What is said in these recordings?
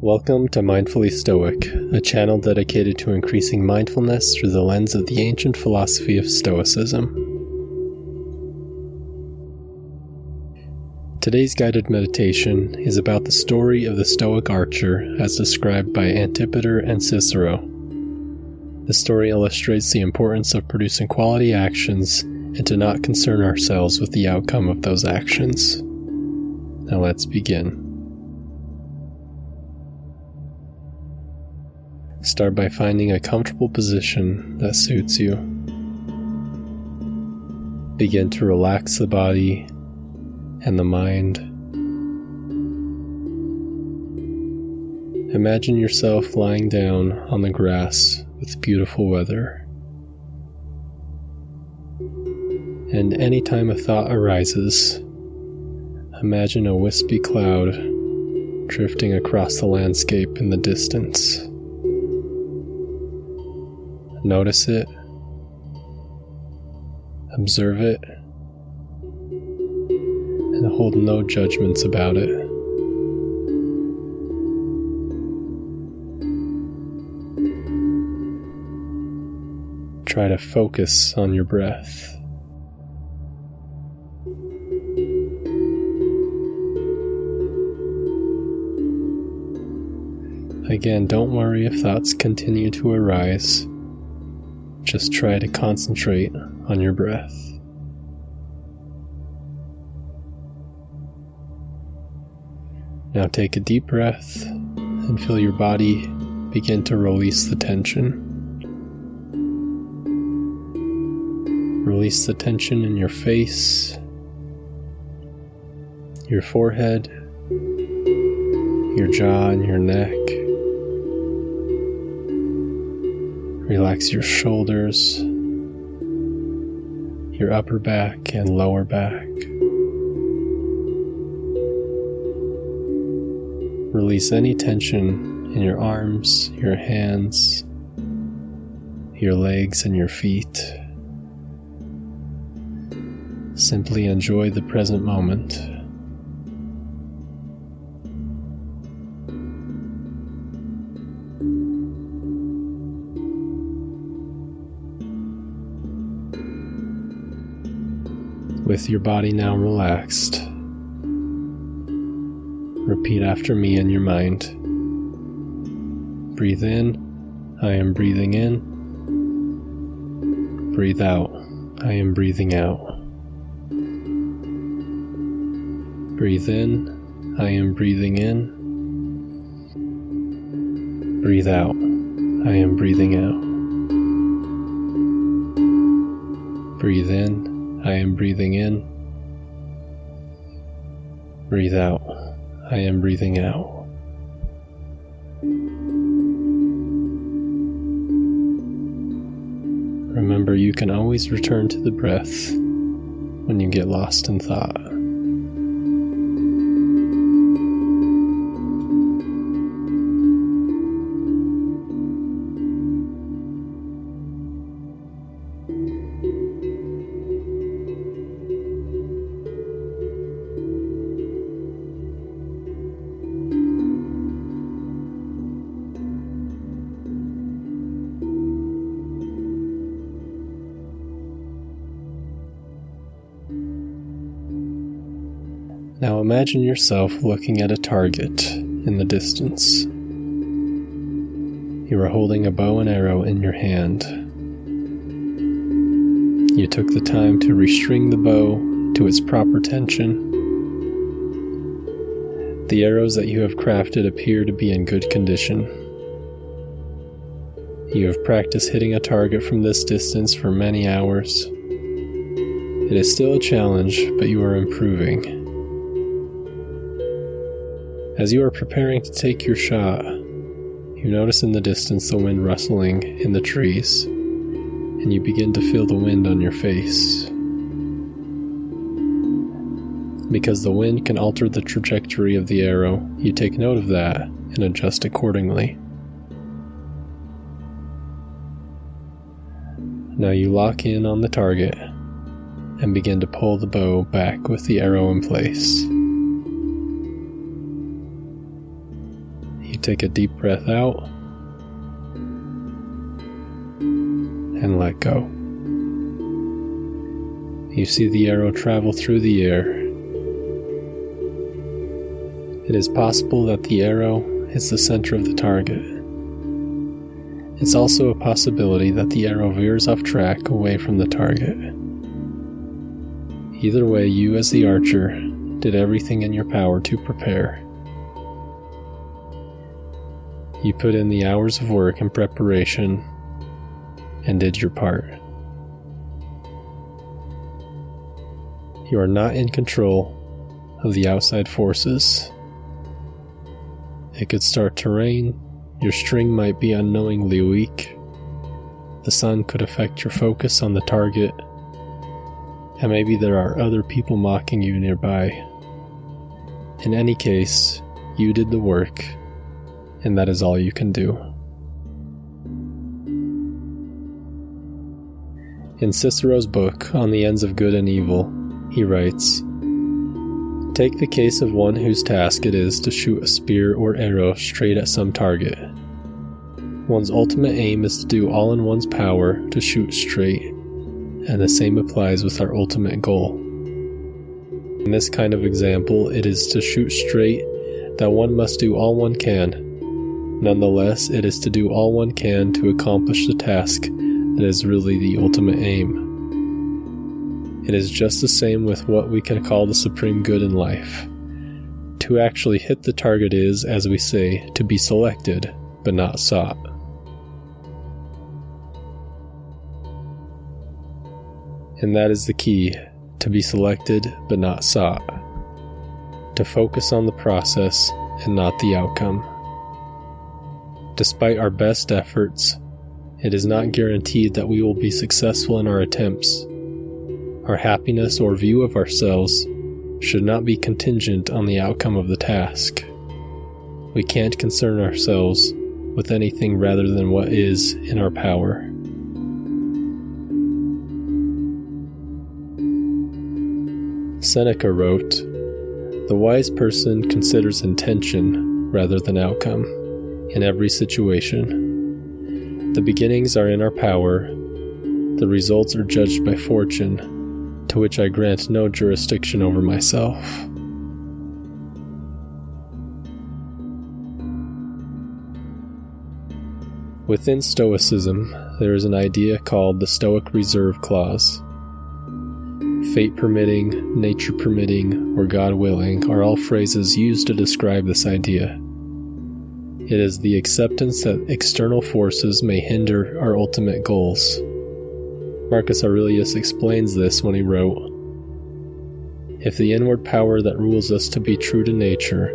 Welcome to Mindfully Stoic, a channel dedicated to increasing mindfulness through the lens of the ancient philosophy of Stoicism. Today's guided meditation is about the story of the Stoic archer as described by Antipater and Cicero. The story illustrates the importance of producing quality actions and to not concern ourselves with the outcome of those actions. Now let's begin. Start by finding a comfortable position that suits you. Begin to relax the body and the mind. Imagine yourself lying down on the grass with beautiful weather. And anytime a thought arises, imagine a wispy cloud drifting across the landscape in the distance. Notice it, observe it, and hold no judgments about it. Try to focus on your breath. Again, don't worry if thoughts continue to arise. Just try to concentrate on your breath. Now take a deep breath and feel your body begin to release the tension. Release the tension in your face, your forehead, your jaw, and your neck. Relax your shoulders, your upper back and lower back. Release any tension in your arms, your hands, your legs, and your feet. Simply enjoy the present moment. With your body now relaxed, repeat after me in your mind. Breathe in, I am breathing in. Breathe out, I am breathing out. Breathe in, I am breathing in. Breathe out, I am breathing out. Breathe in, I am breathing in. Breathe out. I am breathing out. Remember, you can always return to the breath when you get lost in thought. Now imagine yourself looking at a target in the distance. You are holding a bow and arrow in your hand. You took the time to restring the bow to its proper tension. The arrows that you have crafted appear to be in good condition. You have practiced hitting a target from this distance for many hours. It is still a challenge, but you are improving. As you are preparing to take your shot, you notice in the distance the wind rustling in the trees, and you begin to feel the wind on your face. Because the wind can alter the trajectory of the arrow, you take note of that and adjust accordingly. Now you lock in on the target and begin to pull the bow back with the arrow in place. Take a deep breath out and let go. You see the arrow travel through the air. It is possible that the arrow is the center of the target. It's also a possibility that the arrow veers off track away from the target. Either way, you as the archer did everything in your power to prepare. You put in the hours of work and preparation and did your part. You are not in control of the outside forces. It could start to rain, your string might be unknowingly weak, the sun could affect your focus on the target, and maybe there are other people mocking you nearby. In any case, you did the work and that is all you can do. In Cicero's book, On the Ends of Good and Evil, he writes Take the case of one whose task it is to shoot a spear or arrow straight at some target. One's ultimate aim is to do all in one's power to shoot straight, and the same applies with our ultimate goal. In this kind of example, it is to shoot straight that one must do all one can Nonetheless, it is to do all one can to accomplish the task that is really the ultimate aim. It is just the same with what we can call the supreme good in life. To actually hit the target is, as we say, to be selected, but not sought. And that is the key to be selected, but not sought. To focus on the process and not the outcome. Despite our best efforts, it is not guaranteed that we will be successful in our attempts. Our happiness or view of ourselves should not be contingent on the outcome of the task. We can't concern ourselves with anything rather than what is in our power. Seneca wrote, The wise person considers intention rather than outcome in every situation. The beginnings are in our power, the results are judged by fortune, to which I grant no jurisdiction over myself. Within Stoicism, there is an idea called the Stoic Reserve Clause. Fate permitting, nature permitting, or God willing are all phrases used to describe this idea. It is the acceptance that external forces may hinder our ultimate goals. Marcus Aurelius explains this when he wrote If the inward power that rules us to be true to nature,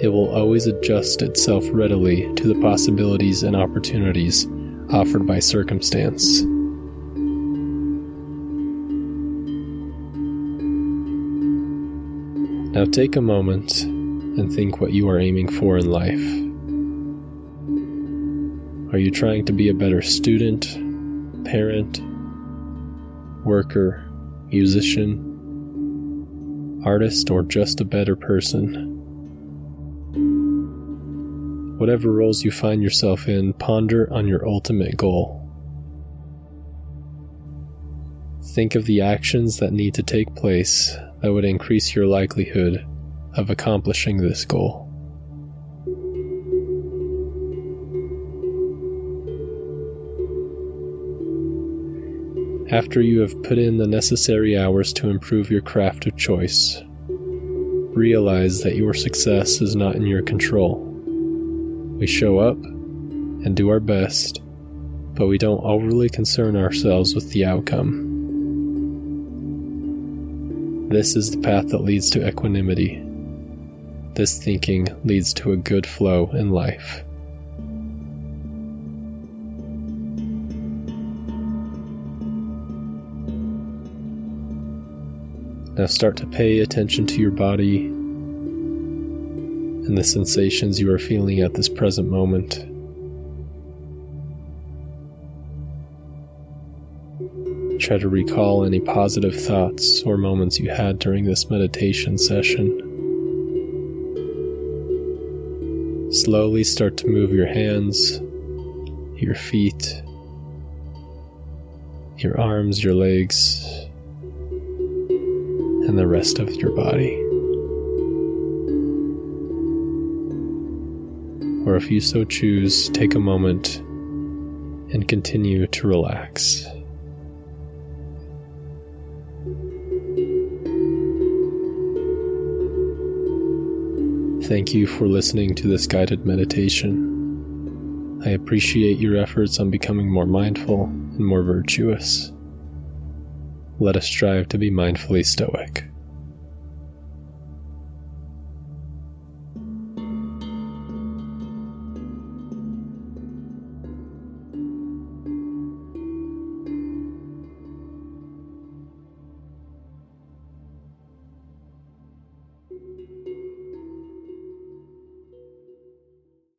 it will always adjust itself readily to the possibilities and opportunities offered by circumstance. Now take a moment and think what you are aiming for in life. Are you trying to be a better student, parent, worker, musician, artist, or just a better person? Whatever roles you find yourself in, ponder on your ultimate goal. Think of the actions that need to take place that would increase your likelihood of accomplishing this goal. After you have put in the necessary hours to improve your craft of choice. Realize that your success is not in your control. We show up and do our best, but we don't overly concern ourselves with the outcome. This is the path that leads to equanimity. This thinking leads to a good flow in life. Now start to pay attention to your body and the sensations you are feeling at this present moment. Try to recall any positive thoughts or moments you had during this meditation session. Slowly start to move your hands, your feet, your arms, your legs, and the rest of your body. Or if you so choose, take a moment and continue to relax. Thank you for listening to this guided meditation. I appreciate your efforts on becoming more mindful and more virtuous. Let us strive to be mindfully stoic.